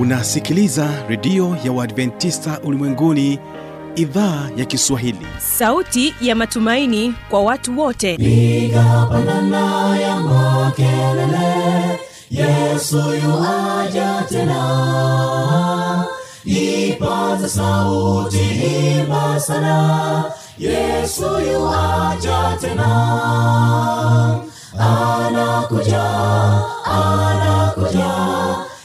unasikiliza redio ya uadventista ulimwenguni idhaa ya kiswahili. Sauti ya matumaini kwa watu wote. Igapanana ya makelele yesu yuaja tena. Ipaza sauti himba sana yesu yuaja tena. Anakuja anakuja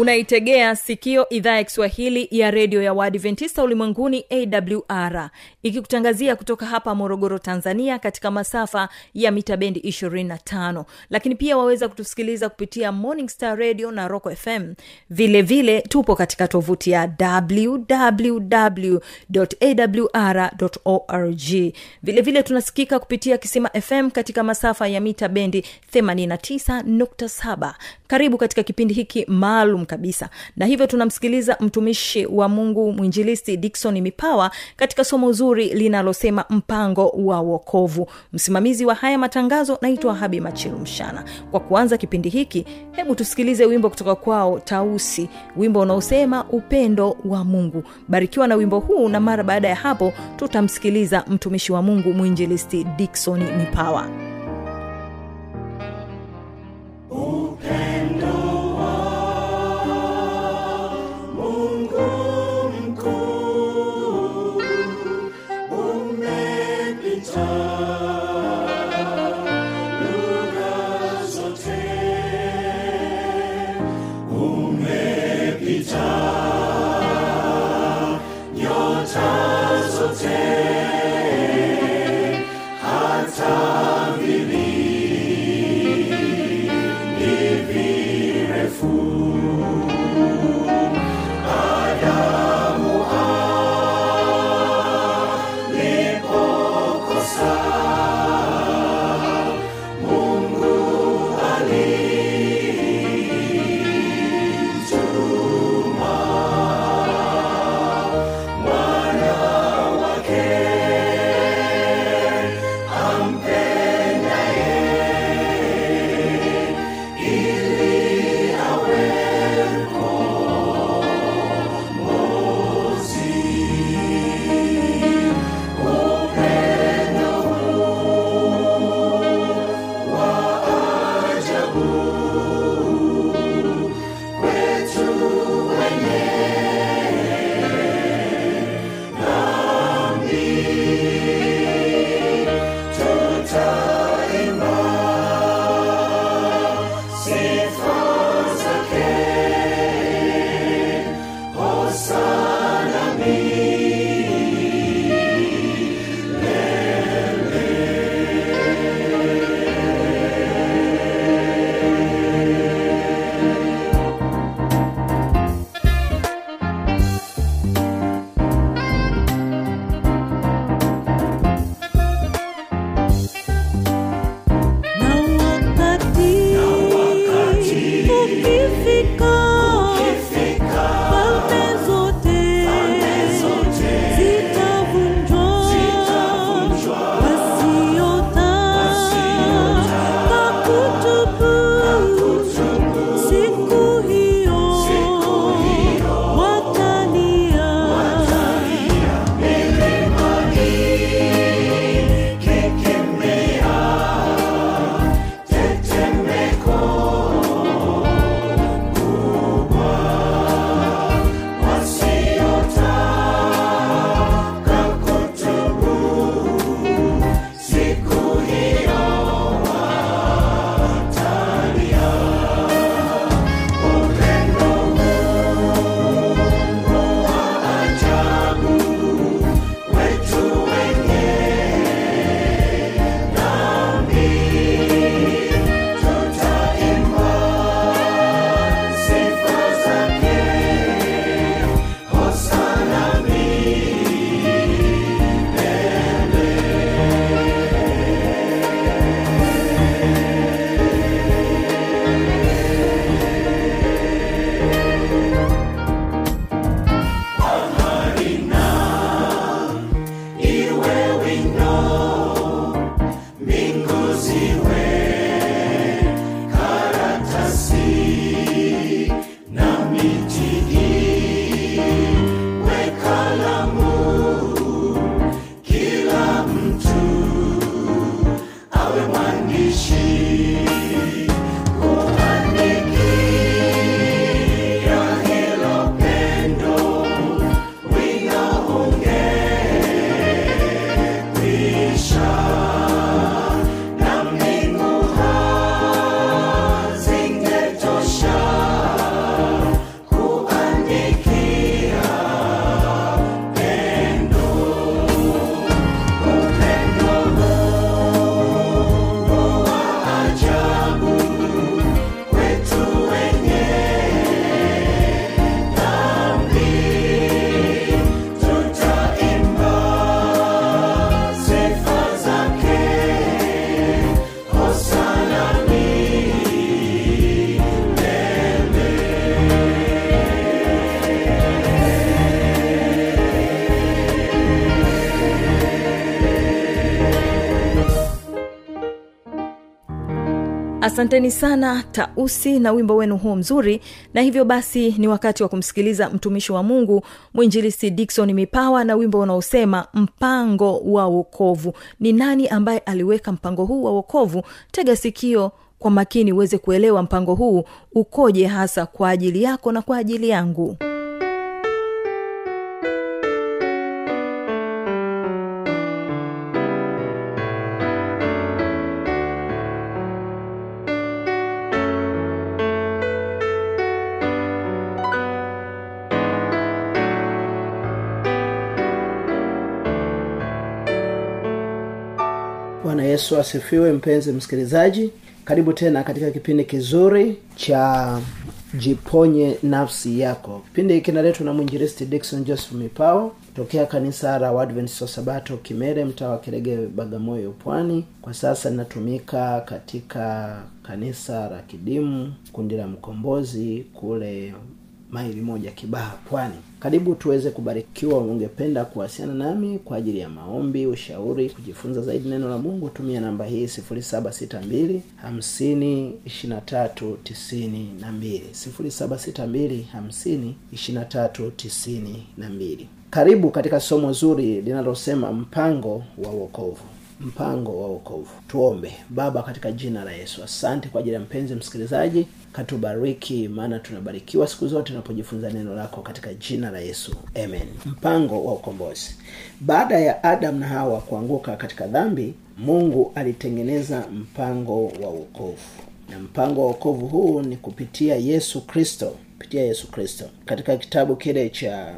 unaitegea sikio idhaa ya kiswahili ya redio ya waadventista ulimwenguni awr ikikutangazia kutoka hapa morogoro tanzania katika masafa ya mita bendi 25 lakini pia waweza kutusikiliza kupitia morning star radio na rock fm vile vile tupo katika tovuti ya www awr org. Vile vile tunasikika kupitia kisima fm katika masafa ya mita bendi 89.7 karibu katika kipindi hiki maalum kabisa. Na hivyo tunamsikiliza mtumishi wa mungu mwinjilisti dikson mipawa katika somo zuri linalosema mpango wa wokovu. Msimamizi wa haya matangazo naitwa habi machilu mshana. Kwa kuanza kipindi hiki hebu tusikilize wimbo kutoka kwao tausi. Wimbo unaosema upendo wa mungu. Barikiwa na wimbo huu na mara baada ya hapo tutamsikiliza mtumishi wa mungu mwinjilisti dikson mipawa knowing no. Asanteni sana tausi na wimbo wenu huo mzuri. Na hivyo basi ni wakati wa kumsikiliza mtumishi wa mungu mwinjilisi dikson mipawa na wimbo unaosema mpango wa wokovu. Ni nani ambaye aliweka mpango huu wa wokovu? Tega sikio kwa makini uweze kuelewa mpango huu ukoje hasa kwa ajili yako na kwa ajili yangu. bwana yesu asifiwe mpenzi msikilizaji. Karibu tena katika kipindi kizuri cha jiponye nafsi yako. Kipindi hiki kinaletwa na mwinjilisti dikson joseph mipao tokea kanisa la wadventist wa sabato kimere mtaa wa Kirege, bagamoyo pwani. Kwa sasa linatumika katika kanisa la kidimu kundi la mkombozi kule maili moja kibaha pwani. Karibu tuweze kubarikiwa ungependa kuwasiliana nami kwa ajili ya maombi ushauri kujifunza zaidi neno la mungu tumia namba hii 762 50 23 92 762 50 23 92 karibu katika somo zuri linalosema mpango wa wokovu mpango wa wokovu. Tuombe. Baba katika jina la yesu asante kwa ajili ya mpenzi msikilizaji. Katubariki maana tunabarikiwa siku zote tunapojifunza neno lako katika jina la yesu. Amen. Mpango wa ukombozi. Baada ya adam na hawa kuanguka katika dhambi mungu alitengeneza mpango wa wokovu. Na mpango wa wokovu huu ni kupitia yesu kristo kupitia yesu kristo. Katika kitabu kile cha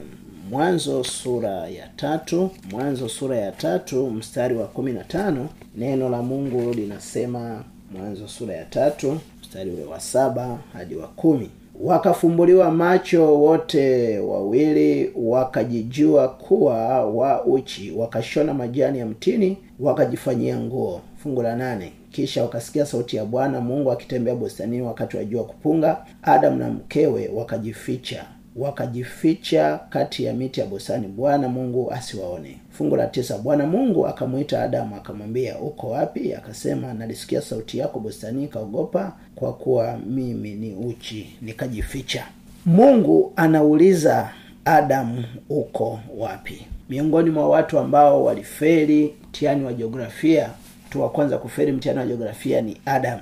mwanzo sura ya tatu mwanzo sura ya tatu mstari wa kumi na tano neno la mungu linasema mwanzo sura ya tatu mstari ule wa saba hadi wa kumi. Wakafumbuliwa macho wote wawili wakajijua kuwa wa uchi wakashona majani ya mtini wakajifanyia nguo. Fungu la nane. Kisha wakasikia sauti ya bwana mungu akitembea bustanini wakati wa jua kupunga adamu na mkewe wakajificha wakajificha kati ya miti ya bustani. Bwana mungu asiwaone. Fungu la tisa bwana mungu akamwita adamu akamwambia uko wapi? Akasema nalisikia sauti yako bustani, kaogopa kwa kuwa mimi ni uchi. Nikajificha. Mungu anauliza adamu uko wapi? Miongoni mwa watu ambao waliferi mtihani wa jiografia mtu wa kwanza kuferi mtihani wa jiografia ni adam.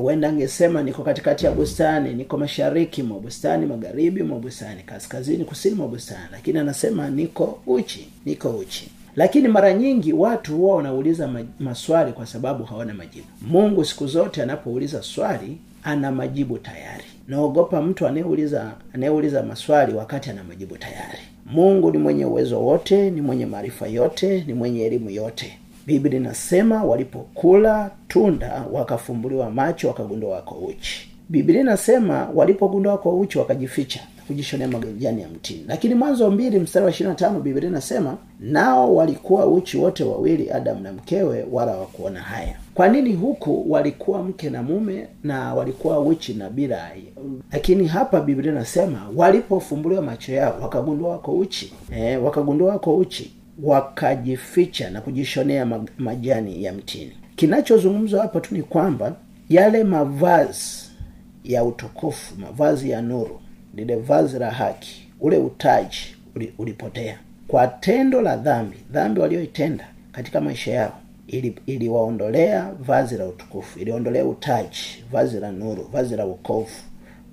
Huenda e, angesema niko katikati ya bustani niko mashariki mwa bustani magharibi mwa bustani kaskazini kusini mwa bustani lakini anasema niko uchi niko uchi. Lakini mara nyingi watu huwa wanauliza ma- maswali kwa sababu hawana majibu. Mungu siku zote anapouliza swali ana majibu tayari. Naogopa mtu anayeuliza anayeuliza maswali wakati ana majibu tayari. Mungu ni mwenye uwezo wote ni mwenye maarifa yote ni mwenye elimu yote biblia inasema walipokula tunda wakafumbuliwa macho wakagundua wako uchi. Biblia inasema walipogundua wako uchi wakajificha kujishonea magajani ya mtini. Lakini mwanzo mbili mstari wa ishirina tano biblia inasema nao walikuwa uchi wote wawili adamu na mkewe wala wakuona haya. Kwa nini huku walikuwa mke na mume na walikuwa uchi na bila lakini hapa biblia inasema walipofumbuliwa macho yao wakagundua wako uchi. E, wakagundua wako uchi wakajificha na kujishonea majani ya mtini. Kinachozungumzwa hapa tu ni kwamba yale mavazi ya utukufu mavazi ya nuru lile vazi la haki. Ule utaji ulipotea. Kwa tendo la dhambi dhambi walioitenda katika maisha yao ili- vazi la utukufu iliondolea utaji vazi la nuru vazi la wokovu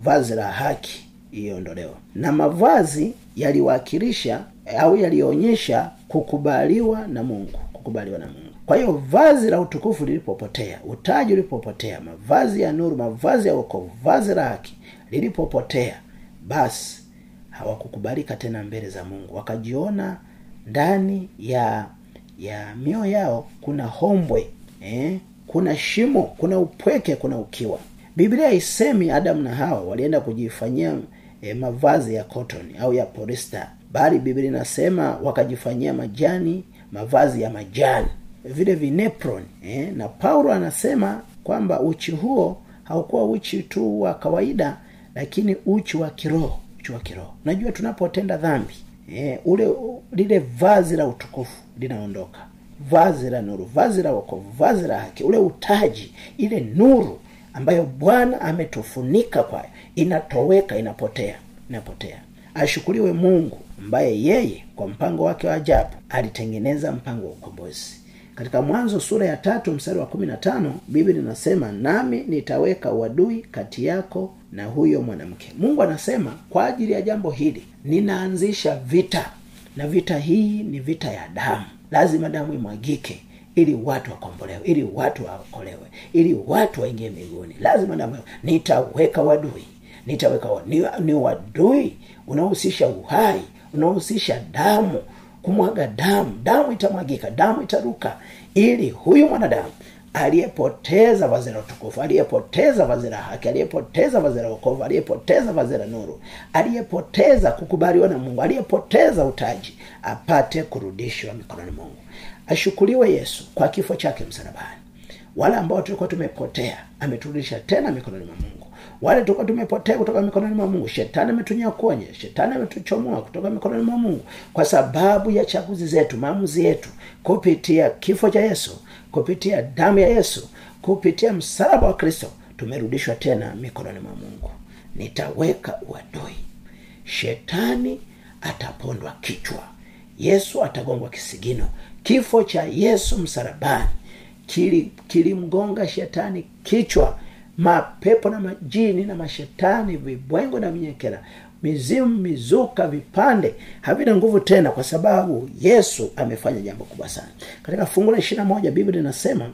vazi la haki iliondolewa na mavazi yaliwakilisha au yalionyesha kukubaliwa na mungu kukubaliwa na mungu kwa hiyo vazi la utukufu lilipopotea utaji ulipopotea mavazi ya nuru mavazi ya wokovu vazi la haki lilipopotea basi hawakukubalika tena mbele za mungu wakajiona ndani ya ya mioyo yao kuna hombwe eh? kuna shimo kuna upweke kuna ukiwa biblia isemi adamu na hawa walienda kujifanyia eh, mavazi ya cotton au ya polista bali biblia inasema wakajifanyia majani mavazi ya majani vile vinepron eh? na paulo anasema kwamba uchi huo haukuwa uchi tu wa kawaida lakini uchi wa kiroho uchi wa kiroho. Unajua tunapotenda dhambi eh, ule lile vazi la utukufu linaondoka. Vazi la nuru vazi la wokovu vazi la haki ule utaji ile nuru ambayo bwana ametufunika kwayo inatoweka inapotea inapotea ashukuriwe mungu ambaye yeye kwa mpango wake wa ajabu alitengeneza mpango wa ukombozi. Katika mwanzo sura ya tatu mstari wa kumi na tano biblia inasema nami nitaweka uadui kati yako na huyo mwanamke. Mungu anasema kwa ajili ya jambo hili ninaanzisha vita na vita hii ni vita ya damu. Lazima damu imwagike ili watu wakombolewe ili watu waokolewe ili watu waingie mbinguni. Lazima damu nitaweka uadui, nitaweka ni, ni wadui unaohusisha uhai unaohusisha damu kumwaga damu. Damu itamwagika damu itaruka ili huyu mwanadamu aliyepoteza vazi la utukufu aliyepoteza vazi la haki aliyepoteza vazi la wokovu aliyepoteza vazi la nuru aliyepoteza kukubaliwa na mungu aliyepoteza utaji apate kurudishwa mikononi mungu ashukuriwe yesu kwa kifo chake msalabani. Wale ambao tulikuwa tumepotea ameturudisha tena mikononi mwa mungu wale tulikuwa tumepotea kutoka mikononi mwa mungu. Shetani ametunyakonya shetani ametuchomoa kutoka mikononi mwa mungu. Kwa sababu ya chaguzi zetu maamuzi yetu kupitia kifo cha yesu kupitia damu ya yesu kupitia msalaba wa kristo tumerudishwa tena mikononi mwa mungu. Nitaweka uadui. Shetani atapondwa kichwa. Yesu atagongwa kisigino. Kifo cha yesu msalabani kili- kilimgonga shetani kichwa mapepo na majini na mashetani vibwengo na vinyekera mizimu mizuka vipande havina nguvu tena kwa sababu yesu amefanya jambo kubwa sana. Katika fungu la ishirina moja biblia inasema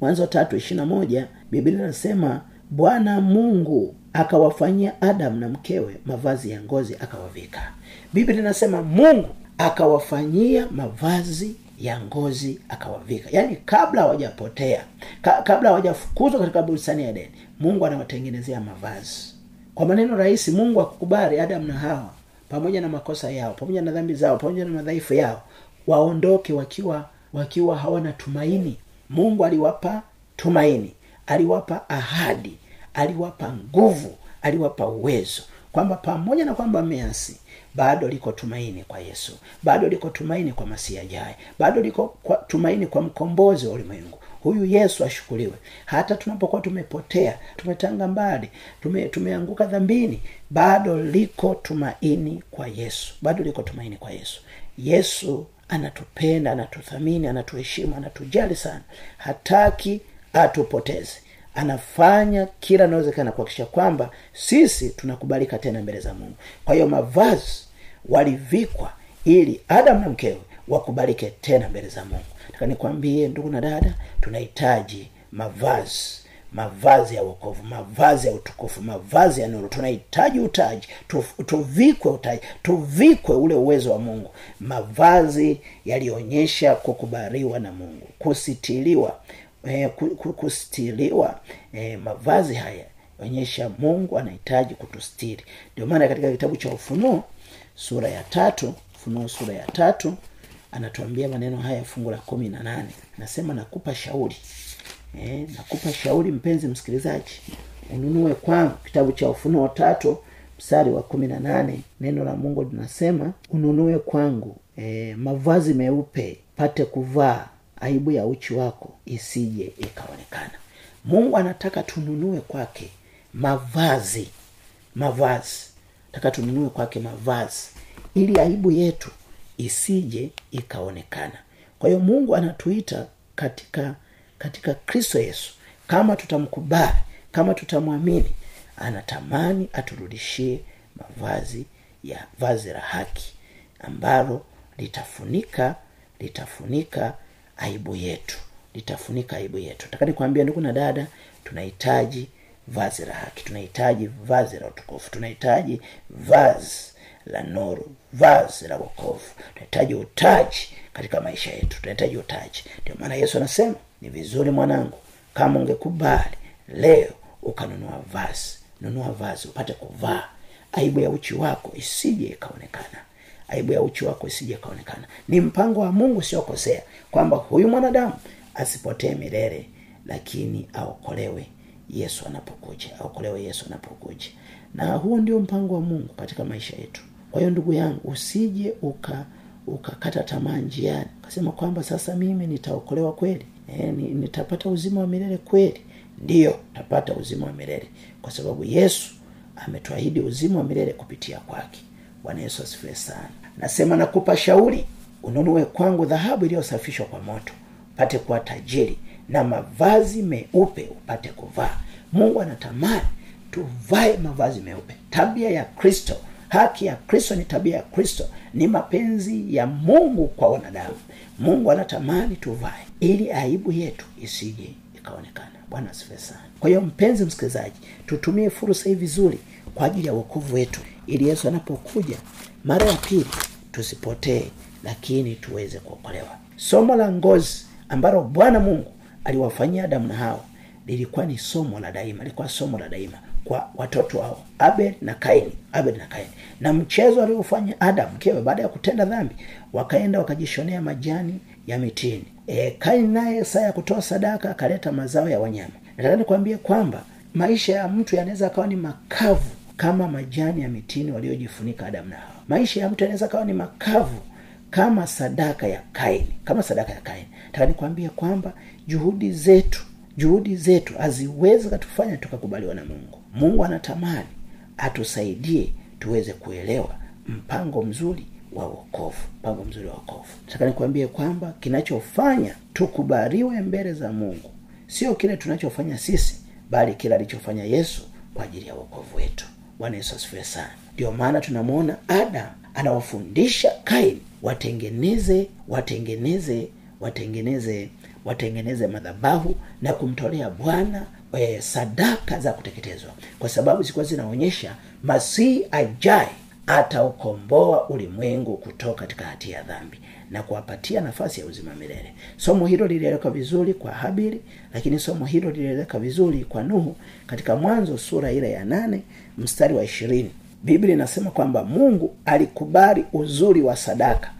mwanzo tatu ishirina moja biblia inasema bwana mungu akawafanyia adamu na mkewe mavazi ya ngozi akawavika. Biblia inasema mungu akawafanyia mavazi ya ngozi akawavika. Yaani kabla hawajapotea ka, kabla hawajafukuzwa katika bustani ya edeni mungu anawatengenezea mavazi. Kwa maneno rahisi mungu akukubali adamu na hawa pamoja na makosa yao pamoja na dhambi zao pamoja na madhaifu yao waondoke wakiwa wakiwa hawana tumaini. Mungu aliwapa tumaini aliwapa ahadi aliwapa nguvu aliwapa uwezo kwamba pamoja na kwamba measi bado liko tumaini kwa yesu. Bado liko tumaini kwa masihi ajaye. Bado liko kwa, tumaini kwa mkombozi wa ulimwengu. Huyu yesu ashukuriwe. Hata tunapokuwa tumepotea tumetanga mbali tume, tumeanguka dhambini bado liko tumaini kwa yesu. Bado liko tumaini kwa yesu. Yesu anatupenda anatuthamini anatuheshimu anatujali sana. Hataki atupoteze anafanya kila anawezekana kuhakikisha kwamba sisi tunakubalika tena mbele za mungu. Kwa hiyo mavazi walivikwa ili adamu na mkewe wakubalike tena mbele za mungu. Taka nikwambie ndugu na dada tunahitaji mavazi. Mavazi ya wokovu mavazi ya utukufu mavazi ya nuru. Tunahitaji utaji. Tu, tuvikwe utaji. Tuvikwe ule uwezo wa mungu. Mavazi yalionyesha kukubaliwa na mungu kusitiliwa eh, kustiriwa eh, mavazi haya onyesha mungu anahitaji kutustiri. Ndio maana katika kitabu cha ufunuo sura ya tatu ufunuo sura ya tatu anatuambia maneno haya fungu la kumi na nane. Anasema nakupa shauri. Eh, nakupa shauri mpenzi msikilizaji. Ununue kwangu. Kitabu cha ufunuo tatu mstari wa kumi na nane neno la mungu linasema ununue kwangu eh, mavazi meupe pate kuvaa aibu ya uchi wako isije ikaonekana. Mungu anataka tununue kwake mavazi mavazi. Taka tununue kwake mavazi ili aibu yetu isije ikaonekana. Kwa hiyo mungu anatuita katika katika kristo yesu. Kama tutamkubali kama tutamwamini anatamani aturudishie mavazi ya vazi la haki ambalo litafunika litafunika aibu yetu. Litafunika aibu yetu. Taka nikwambia ndugu na dada tunahitaji vazi la haki. Tunahitaji vazi la utukufu. Tunahitaji vazi la nuru. Vazi la wokovu. Tunahitaji utaji katika maisha yetu. Tunahitaji utaji. Ndio maana yesu anasema ni vizuri mwanangu kama ungekubali leo ukanunua vazi. Nunua vazi upate kuvaa. Aibu ya uchi wako isije ikaonekana aibu ya uchi wako isije kaonekana. ni mpango wa mungu usiokosea kwamba huyu mwanadamu asipotee milele lakini aokolewe yesu anapokuja aokolewe yesu anapokuja. Na huo ndio mpango wa mungu katika maisha yetu. Kwa hiyo ndugu yangu usije uka ukakata tamaa njiani. Ukasema kwamba sasa mimi nitaokolewa kweli? E, nitapata uzima wa milele kweli? Ndiyo utapata uzima wa milele. Kwa sababu yesu ametuahidi uzima wa milele kupitia kwake bwana yesu asifiwe sana. Nasema nakupa shauri ununue kwangu dhahabu iliyosafishwa kwa moto upate kuwa tajiri na mavazi meupe upate kuvaa. Mungu anatamani tuvae mavazi meupe. Tabia ya kristo haki ya kristo ni tabia ya kristo ni mapenzi ya mungu kwa wanadamu. Mungu anatamani tuvae ili aibu yetu isije ikaonekana. Bwana asifiwe sana. Kwa hiyo mpenzi msikilizaji tutumie fursa hii vizuri kwa ajili ya uokovu wetu ili yesu anapokuja mara ya pili tusipotee lakini tuweze kuokolewa. Somo la ngozi ambalo bwana mungu aliwafanyia adamu na hawa lilikuwa ni somo la daima lilikuwa somo la daima kwa watoto wao abel na kaini abel na kaini. Na mchezo aliofanya adam mkewe baada ya kutenda dhambi wakaenda wakajishonea majani ya mitini. E, kaini naye saa ya kutoa sadaka akaleta mazao ya wanyama. Nataka nikwambie kwamba maisha ya mtu yanaweza akawa ni makavu kama majani ya mitini waliojifunika adamu na hawa. Maisha ya mtu yanaweza kawa ni makavu kama sadaka ya kaini kama sadaka ya kaini. Nataka nikwambie kwamba juhudi zetu juhudi zetu haziwezi katufanya tukakubaliwa na mungu. Mungu anatamani atusaidie tuweze kuelewa mpango mzuri wa wokovu mpango mzuri wa wokovu. Nataka nikwambie kwamba kinachofanya tukubaliwe mbele za mungu sio kile tunachofanya sisi bali kile alichofanya yesu kwa ajili ya wokovu wetu bwana yesu asifiwe sana. Ndio maana tunamwona adam anawafundisha kaini watengeneze watengeneze watengeneze watengeneze madhabahu na kumtolea bwana e, sadaka za kuteketezwa. Kwa sababu zilikuwa zinaonyesha masihi ajaye ataukomboa ulimwengu kutoka katika hatia ya dhambi na kuwapatia nafasi ya uzima milele. Somo hilo lilieleweka vizuri kwa habili lakini somo hilo lilieleweka vizuri kwa nuhu katika mwanzo sura ile ya nane mstari wa ishirini. Biblia inasema kwamba mungu alikubali uzuri wa sadaka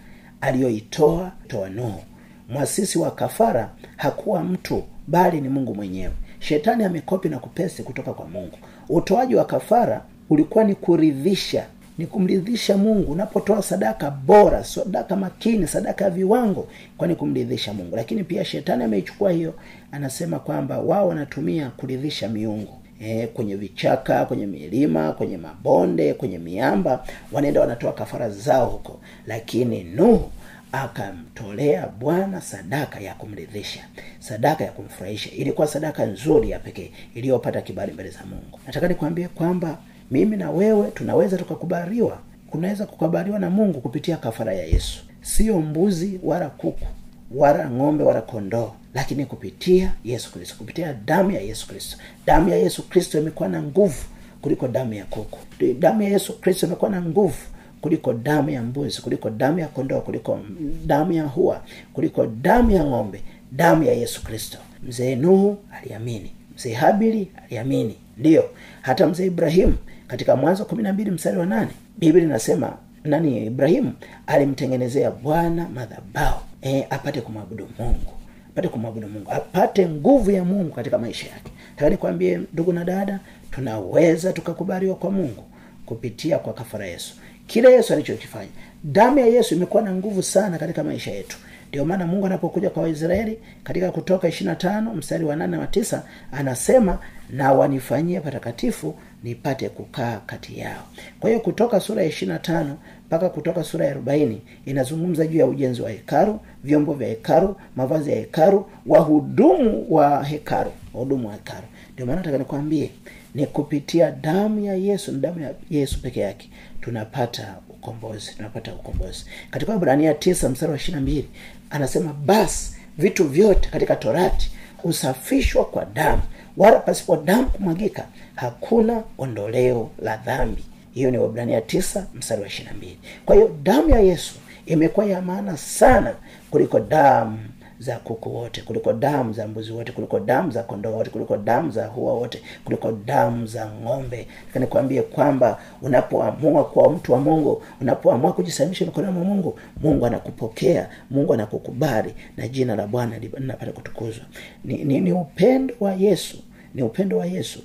aliyoitoa toa nuhu. Mwasisi wa kafara hakuwa mtu bali ni mungu mwenyewe. Shetani amekopi na kupesi kutoka kwa mungu. Utoaji wa kafara ulikuwa ni kuridhisha ni kumridhisha mungu. Unapotoa sadaka bora sadaka makini sadaka ya viwango kwani kumridhisha mungu. Lakini pia shetani ameichukua hiyo anasema kwamba wao wanatumia kuridhisha miungu. E, kwenye vichaka kwenye milima kwenye mabonde kwenye miamba wanaenda wanatoa kafara zao huko. Lakini nuhu akamtolea bwana sadaka ya kumridhisha sadaka ya kumfurahisha. Ilikuwa sadaka nzuri ya pekee iliyopata kibali mbele za mungu. Nataka nikwambie kwamba mimi na wewe tunaweza tukakubaliwa. Kunaweza kukubaliwa na mungu kupitia kafara ya yesu. Sio mbuzi wala kuku wala ng'ombe wala kondoo lakini kupitia yesu kristo kupitia damu ya yesu kristo. Damu ya yesu kristo imekuwa na nguvu kuliko damu ya kuku. Damu ya yesu kristo imekuwa na nguvu kuliko damu ya mbuzi kuliko damu ya kondoo kuliko damu ya hua kuliko damu ya ng'ombe. Damu ya yesu kristo. Mzee nuhu aliamini. Mzee habili aliamini. Ndiyo hata mzee ibrahimu katika mwanzo kumi na mbili mstari wa nane biblia inasema nani? Ibrahimu alimtengenezea bwana madhabao e, apate kumwabudu mungu apate kumwabudu mungu apate nguvu ya mungu katika maisha yake. Taka nikwambie ndugu na dada tunaweza tukakubaliwa kwa mungu kupitia kwa kafara yesu. Kile yesu alichokifanya damu ya yesu imekuwa na nguvu sana katika maisha yetu ndio maana mungu anapokuja kwa waisraeli katika kutoka ishiri na tano mstari wa nane wa tisa anasema na wanifanyie patakatifu nipate kukaa kati yao. Kwa hiyo kutoka sura ya ishiri na tano mpaka kutoka sura ya arobaini inazungumza juu ya ujenzi wa hekaru vyombo vya hekaru mavazi ya hekaru wahudumu wa hekaru wahudumu wa hekaru ndio maana nataka nikwambie ni kupitia damu ya yesu na damu ya yesu peke yake tunapata ukombozi tunapata ukombozi. Katika ibrania tisa mstari wa ishiri mbili anasema basi vitu vyote katika torati husafishwa kwa damu wala pasipo damu kumwagika hakuna ondoleo la dhambi. Hiyo ni wabrania tisa mstari wa ishiri mbili. Kwa hiyo damu ya yesu imekuwa ya maana sana kuliko damu za kuku wote kuliko damu za mbuzi wote kuliko damu za kondoo wote kuliko damu za hua wote kuliko damu za ng'ombe. Nikwambie kwamba unapoamua kuwa mtu wa mungu unapoamua kujisalimisha mikononi mwa mungu mungu anakupokea mungu anakukubali na jina la bwana linapata kutukuzwa. Ni, ni, ni upendo wa yesu ni upendo wa yesu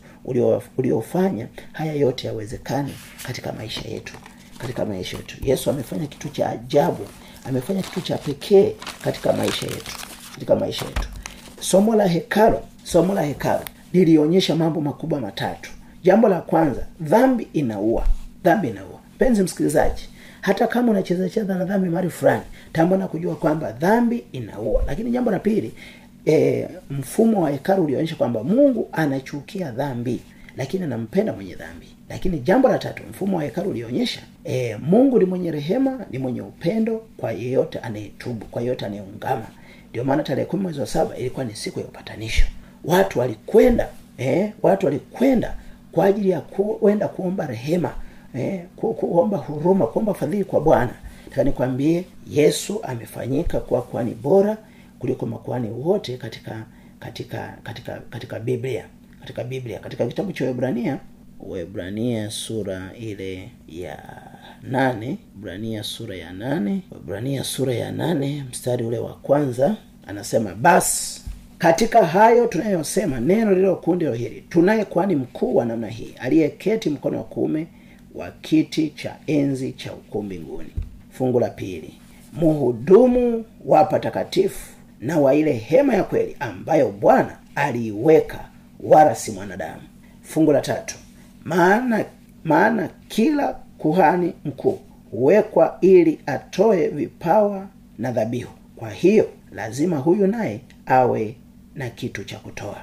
uliofanya haya yote yawezekane katika maisha yetu katika maisha yetu. Yesu amefanya kitu cha ajabu amefanya kitu cha pekee katika maisha yetu katika maisha yetu. Somo la hekalo somo la hekalo lilionyesha mambo makubwa matatu. Jambo la kwanza dhambi inaua dhambi inaua. Mpenzi msikilizaji hata kama unachezacheza na dhambi mahali fulani tambua na kujua kwamba dhambi inaua. Lakini jambo la pili e, mfumo wa hekalu ulionyesha kwamba mungu anachukia dhambi lakini anampenda mwenye dhambi. Lakini jambo la tatu mfumo wa hekalu ulionyesha e, mungu ni mwenye rehema ni mwenye upendo kwa yeyote anayetubu kwa yeyote anayeungama. Ndio maana tarehe kumi mwezi wa saba ilikuwa ni siku ya upatanisho. Watu walikwenda e, watu walikwenda kwa ajili ya kuenda kuomba rehema e, ku, kuomba huruma kuomba fadhili kwa bwana. Taka nikwambie yesu amefanyika kuwa kwani bora kuliko makuhani wote katika katika katika katika biblia katika biblia. Katika kitabu cha webrania webrania sura ile ya nane webrania sura ya nane webrania sura ya nane mstari ule wa kwanza anasema basi katika hayo tunayosema neno lilo kundi hili tunaye kwani mkuu wa namna hii aliyeketi mkono wa kuume wa kiti cha enzi cha ukuu mbinguni. Fungu la pili muhudumu wa patakatifu na wa ile hema ya kweli ambayo bwana aliiweka wala si mwanadamu. Fungu la tatu. Maana maana kila kuhani mkuu huwekwa ili atoe vipawa na dhabihu. Kwa hiyo lazima huyu naye awe na kitu cha kutoa.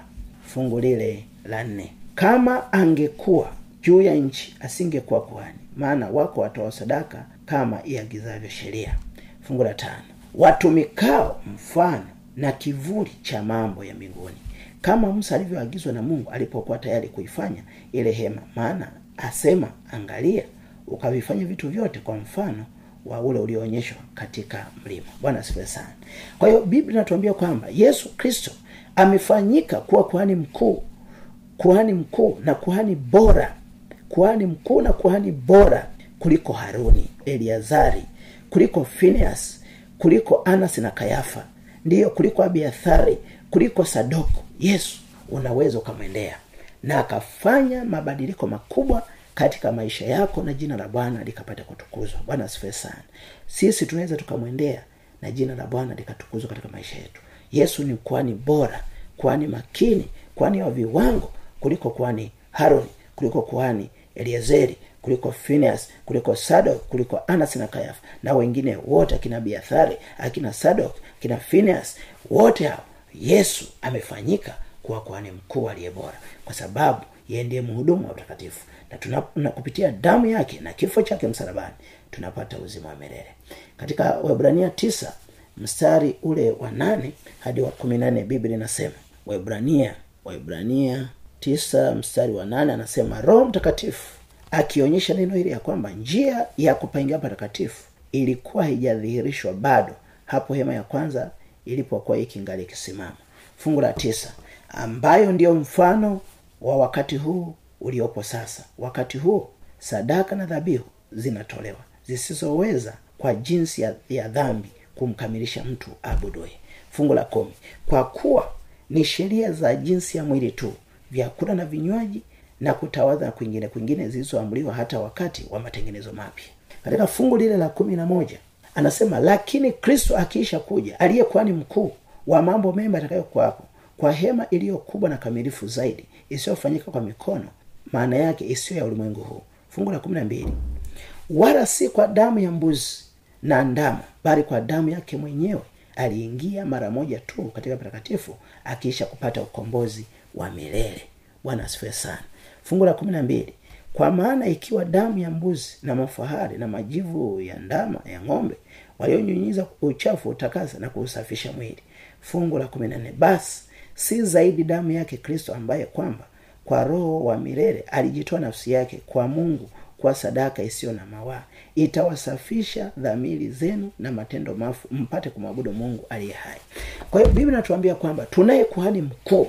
Fungu lile la nne. Kama angekuwa juu ya nchi asingekuwa kuhani. Maana wako watoa sadaka kama iagizavyo sheria. Fungu la tano. Watumikao mfano na kivuli cha mambo ya mbinguni kama musa alivyoagizwa na mungu alipokuwa tayari kuifanya ile hema maana asema angalia ukavifanya vitu vyote kwa mfano wa ule ulioonyeshwa katika mlima. Bwana asifiwe sana. Kwa hiyo biblia inatuambia kwamba yesu kristo amefanyika kuwa kuhani mkuu kuhani mkuu na kuhani bora kuhani mkuu na kuhani bora kuliko haruni eliazari kuliko phineas kuliko anas na kayafa ndiyo kuliko abiathari kuliko sadoko yesu unaweza ukamwendea na akafanya mabadiliko makubwa katika maisha yako na jina la bwana likapata kutukuzwa. Bwana asifiwe sana. Sisi tunaweza tukamwendea na jina la bwana likatukuzwa katika maisha yetu. Yesu ni kwani bora kwani makini kwani wa viwango kuliko kwani haroni kuliko kwani eliezeri kuliko phineas kuliko sadok kuliko anas na kayafa na wengine wote akina biathari akina sadok akina phineas wote hao yesu amefanyika kuwa kwani mkuu aliye bora kwa sababu yeye ndiye mhudumu wa utakatifu. Na, tuna, na kupitia damu yake na kifo chake msalabani tunapata uzima wa milele. Katika webrania tisa mstari ule wa nane hadi wa kumi nane biblia inasema webrania webrania tisa mstari wa nane anasema roho mtakatifu akionyesha neno hili ya kwamba njia ya kupaingia patakatifu ilikuwa haijadhihirishwa bado. Hapo hema ya kwanza ilipokuwa ikingali ikisimama fungu la tisa ambayo ndiyo mfano wa wakati huu uliopo sasa. Wakati huo sadaka na dhabihu zinatolewa zisizoweza kwa jinsi ya, ya dhambi kumkamilisha mtu abuduye. Fungu la kumi kwa kuwa ni sheria za jinsi ya mwili tu vyakula na vinywaji na kutawadha na kwingine kwingine zilizoamriwa hata wakati wa matengenezo mapya. Katika fungu lile la kumi na moja anasema lakini kristo akiisha kuja aliye kwani mkuu wa mambo mema atakayokuwapo kwa hema iliyo kubwa na kamilifu zaidi isiyofanyika kwa mikono maana yake isiyo ya ulimwengu huu. Fungu la wala si kwa damu ya mbuzi na ndama bali kwa damu yake mwenyewe aliingia mara moja tu katika patakatifu akiisha kupata ukombozi wa milele. Bwana asifiwe sana. Fungu la kumi na mbili kwa maana ikiwa damu ya mbuzi na mafahari na majivu ya ndama ya ng'ombe walionyunyiza uchafu utakasa na kuusafisha mwili. Fungu la kumi na basi si zaidi damu yake kristo ambaye kwamba kwa roho wa milele alijitoa nafsi yake kwa mungu kwa sadaka isiyo na mawaa. Itawasafisha dhamiri zenu na matendo mafu mpate kumwabudu mungu aliye hai. Kwa hiyo biblia inatuambia kwamba tunaye kuhani mkuu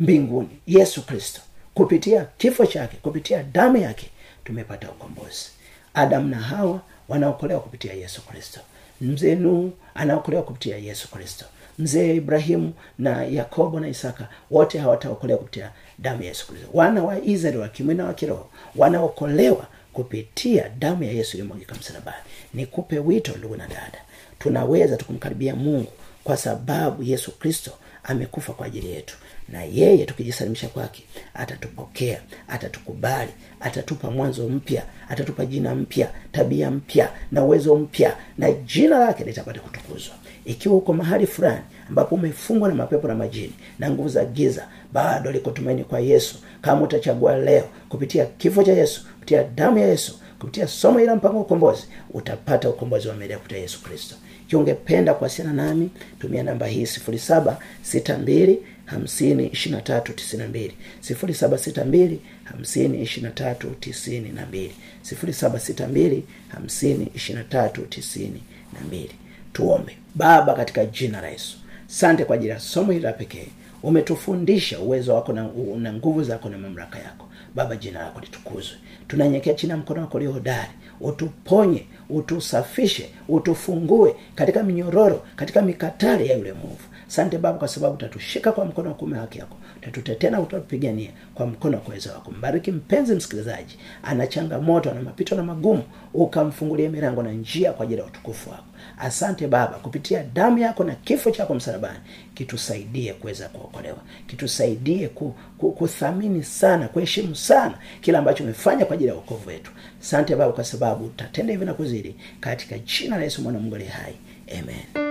mbinguni yesu kristo kupitia kifo chake kupitia damu yake tumepata ukombozi. Adamu na hawa wanaokolewa kupitia yesu kristo. Mzee nuhu anaokolewa kupitia yesu kristo. Mzee ibrahimu na yakobo na isaka wote hawataokolewa kupitia damu ya yesu kristo. Wana wa israeli wa kimwili na wa kiroho wanaokolewa kupitia damu ya yesu iliyomwagika msalabani. Nikupe wito ndugu na dada. Tunaweza tukumkaribia mungu kwa sababu yesu kristo amekufa kwa ajili yetu. Na yeye tukijisalimisha kwake atatupokea atatukubali atatupa mwanzo mpya atatupa jina mpya tabia mpya na uwezo mpya na jina lake litapata kutukuzwa. Ikiwa uko mahali fulani ambapo umefungwa na mapepo na majini na nguvu za giza bado liko tumaini kwa yesu. Kama utachagua leo kupitia kifo cha yesu kupitia damu ya yesu kupitia somo ila mpango wa ukombozi utapata ukombozi wa milele kupitia yesu kristo ikiwa ungependa kuwasiliana nami tumia namba hii sifuri saba sita mbili hamsini ishirina tatu tisini na mbili. sifuri saba sita mbili hamsini ishirina tatu tisini na mbili. sifuri saba sita mbili hamsini ishirina tatu tisini na mbili. Tuombe. Baba katika jina la yesu. Sante kwa ajili ya somo hili la pekee. Umetufundisha uwezo wako na, na nguvu zako na mamlaka yako. Baba jina lako litukuzwe. Tunanyekea chini ya mkono wako ulio hodari utuponye utusafishe utufungue katika minyororo katika mikatale ya yule mwovu. Sante baba kwa sababu utatushika kwa mkono wa kuume haki yako utatutetea na utatupigania kwa mkono wa kuweza wako. Mbariki mpenzi msikilizaji ana changamoto ana mapito na magumu ukamfungulia milango na njia kwa ajili ya utukufu wako asante baba kupitia damu yako na kifo chako msalabani kitusaidie kuweza kuokolewa kitusaidie ku, ku, kuthamini sana kuheshimu sana kile ambacho umefanya kwa ajili ya uokovu wetu. Asante baba kwa sababu utatenda hivi na kuzidi katika jina la yesu mwana mungu aliye hai. Amen